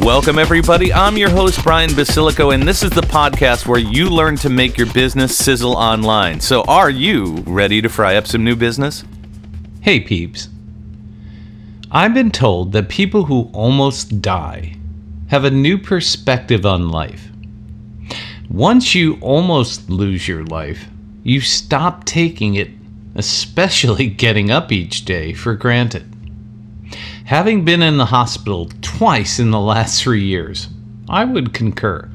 Welcome, everybody. I'm your host, Brian Basilico, and this is the podcast where you learn to make your business sizzle online. So, are you ready to fry up some new business? Hey, peeps. I've been told that people who almost die have a new perspective on life. Once you almost lose your life, you stop taking it, especially getting up each day, for granted. Having been in the hospital twice in the last three years, I would concur.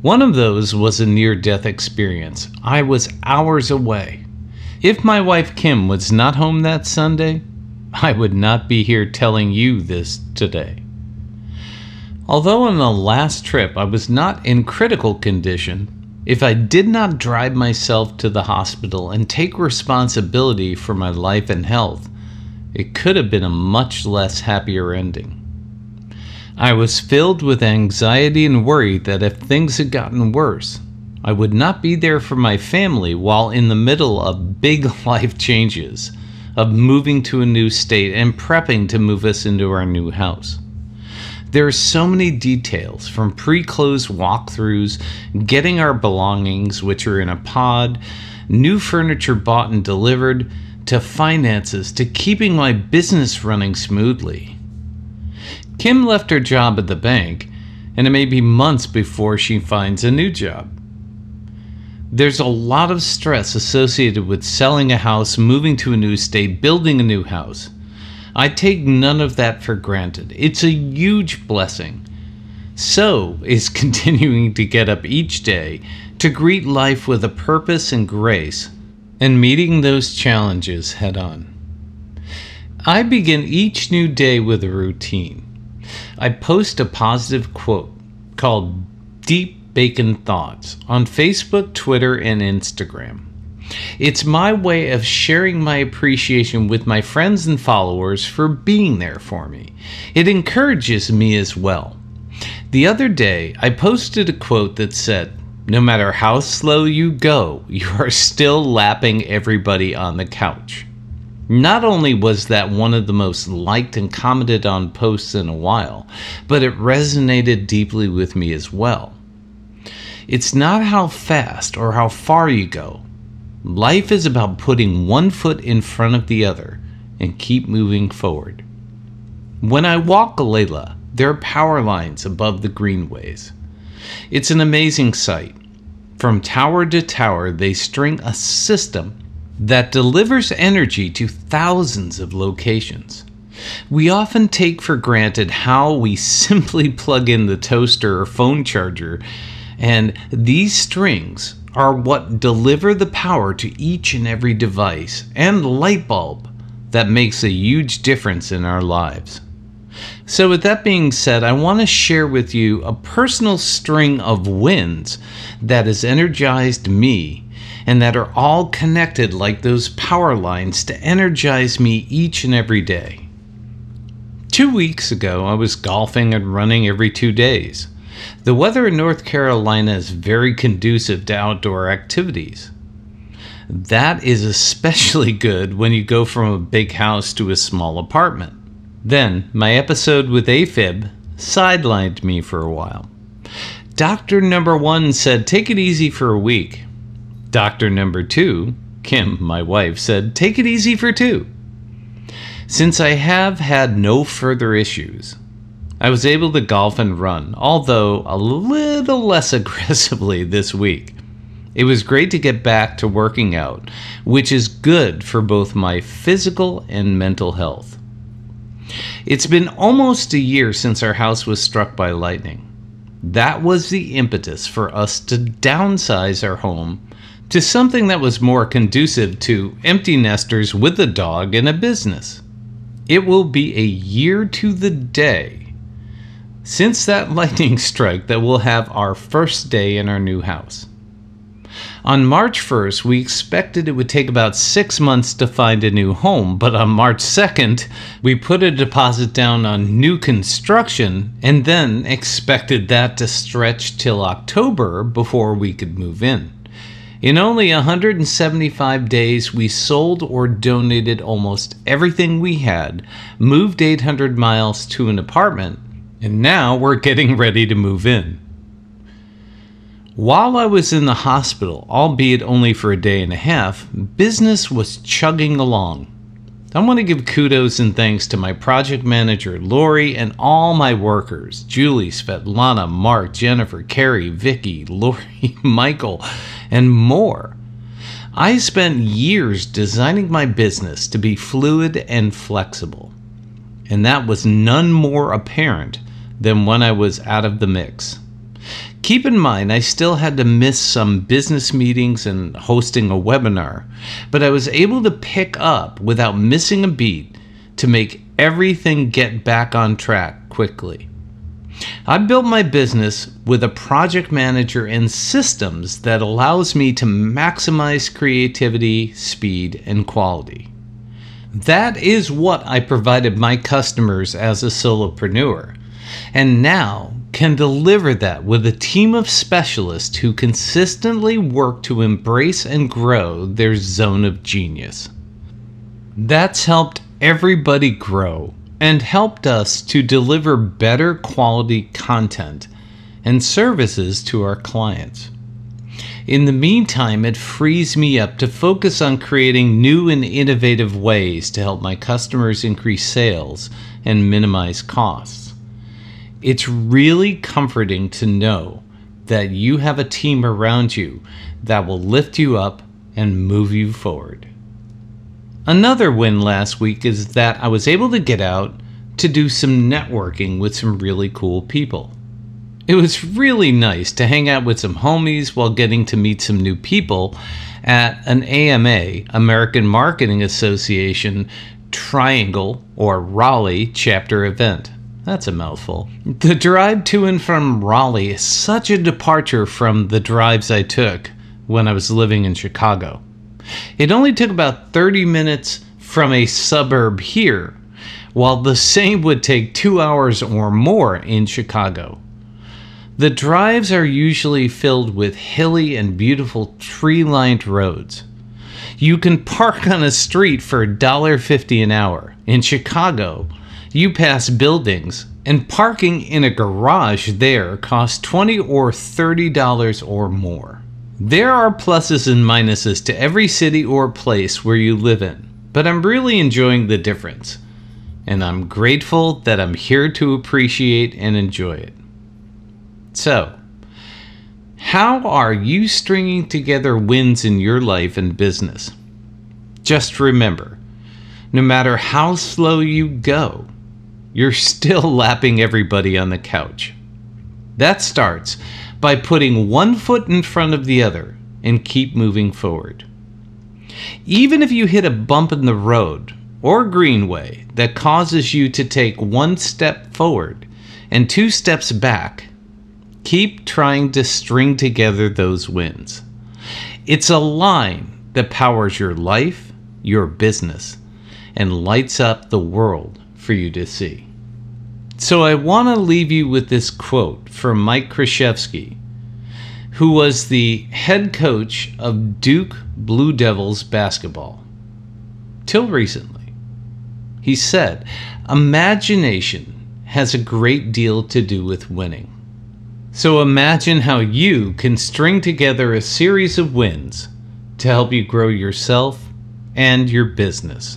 One of those was a near death experience. I was hours away. If my wife Kim was not home that Sunday, I would not be here telling you this today. Although on the last trip I was not in critical condition, if I did not drive myself to the hospital and take responsibility for my life and health, it could have been a much less happier ending. I was filled with anxiety and worry that if things had gotten worse, I would not be there for my family while in the middle of big life changes, of moving to a new state and prepping to move us into our new house. There are so many details from pre closed walkthroughs, getting our belongings, which are in a pod, new furniture bought and delivered, to finances, to keeping my business running smoothly. Kim left her job at the bank, and it may be months before she finds a new job. There's a lot of stress associated with selling a house, moving to a new state, building a new house. I take none of that for granted. It's a huge blessing. So is continuing to get up each day to greet life with a purpose and grace and meeting those challenges head on. I begin each new day with a routine. I post a positive quote called Deep Bacon Thoughts on Facebook, Twitter, and Instagram. It's my way of sharing my appreciation with my friends and followers for being there for me. It encourages me as well. The other day, I posted a quote that said, no matter how slow you go, you are still lapping everybody on the couch. Not only was that one of the most liked and commented on posts in a while, but it resonated deeply with me as well. It's not how fast or how far you go. Life is about putting one foot in front of the other and keep moving forward. When I walk Layla, there are power lines above the greenways. It's an amazing sight. From tower to tower, they string a system that delivers energy to thousands of locations. We often take for granted how we simply plug in the toaster or phone charger, and these strings are what deliver the power to each and every device and light bulb that makes a huge difference in our lives. So, with that being said, I want to share with you a personal string of wins that has energized me and that are all connected like those power lines to energize me each and every day. Two weeks ago, I was golfing and running every two days. The weather in North Carolina is very conducive to outdoor activities. That is especially good when you go from a big house to a small apartment. Then, my episode with AFib sidelined me for a while. Doctor number one said, Take it easy for a week. Doctor number two, Kim, my wife, said, Take it easy for two. Since I have had no further issues, I was able to golf and run, although a little less aggressively this week. It was great to get back to working out, which is good for both my physical and mental health. It's been almost a year since our house was struck by lightning. That was the impetus for us to downsize our home to something that was more conducive to empty nesters with a dog and a business. It will be a year to the day since that lightning strike that we'll have our first day in our new house. On March 1st, we expected it would take about six months to find a new home, but on March 2nd, we put a deposit down on new construction and then expected that to stretch till October before we could move in. In only 175 days, we sold or donated almost everything we had, moved 800 miles to an apartment, and now we're getting ready to move in. While I was in the hospital, albeit only for a day and a half, business was chugging along. I want to give kudos and thanks to my project manager, Lori, and all my workers Julie, Svetlana, Mark, Jennifer, Carrie, Vicky, Lori, Michael, and more. I spent years designing my business to be fluid and flexible, and that was none more apparent than when I was out of the mix. Keep in mind, I still had to miss some business meetings and hosting a webinar, but I was able to pick up without missing a beat to make everything get back on track quickly. I built my business with a project manager and systems that allows me to maximize creativity, speed, and quality. That is what I provided my customers as a solopreneur. And now can deliver that with a team of specialists who consistently work to embrace and grow their zone of genius. That's helped everybody grow and helped us to deliver better quality content and services to our clients. In the meantime, it frees me up to focus on creating new and innovative ways to help my customers increase sales and minimize costs. It's really comforting to know that you have a team around you that will lift you up and move you forward. Another win last week is that I was able to get out to do some networking with some really cool people. It was really nice to hang out with some homies while getting to meet some new people at an AMA, American Marketing Association Triangle or Raleigh chapter event. That's a mouthful. The drive to and from Raleigh is such a departure from the drives I took when I was living in Chicago. It only took about 30 minutes from a suburb here, while the same would take two hours or more in Chicago. The drives are usually filled with hilly and beautiful tree lined roads. You can park on a street for $1.50 an hour. In Chicago, you pass buildings, and parking in a garage there costs 20 or $30 or more. There are pluses and minuses to every city or place where you live in, but I'm really enjoying the difference, and I'm grateful that I'm here to appreciate and enjoy it. So, how are you stringing together wins in your life and business? Just remember no matter how slow you go, you're still lapping everybody on the couch. That starts by putting one foot in front of the other and keep moving forward. Even if you hit a bump in the road or greenway that causes you to take one step forward and two steps back, keep trying to string together those wins. It's a line that powers your life, your business, and lights up the world for you to see. So I want to leave you with this quote from Mike Krzyzewski, who was the head coach of Duke Blue Devils basketball till recently. He said, Imagination has a great deal to do with winning. So imagine how you can string together a series of wins to help you grow yourself and your business.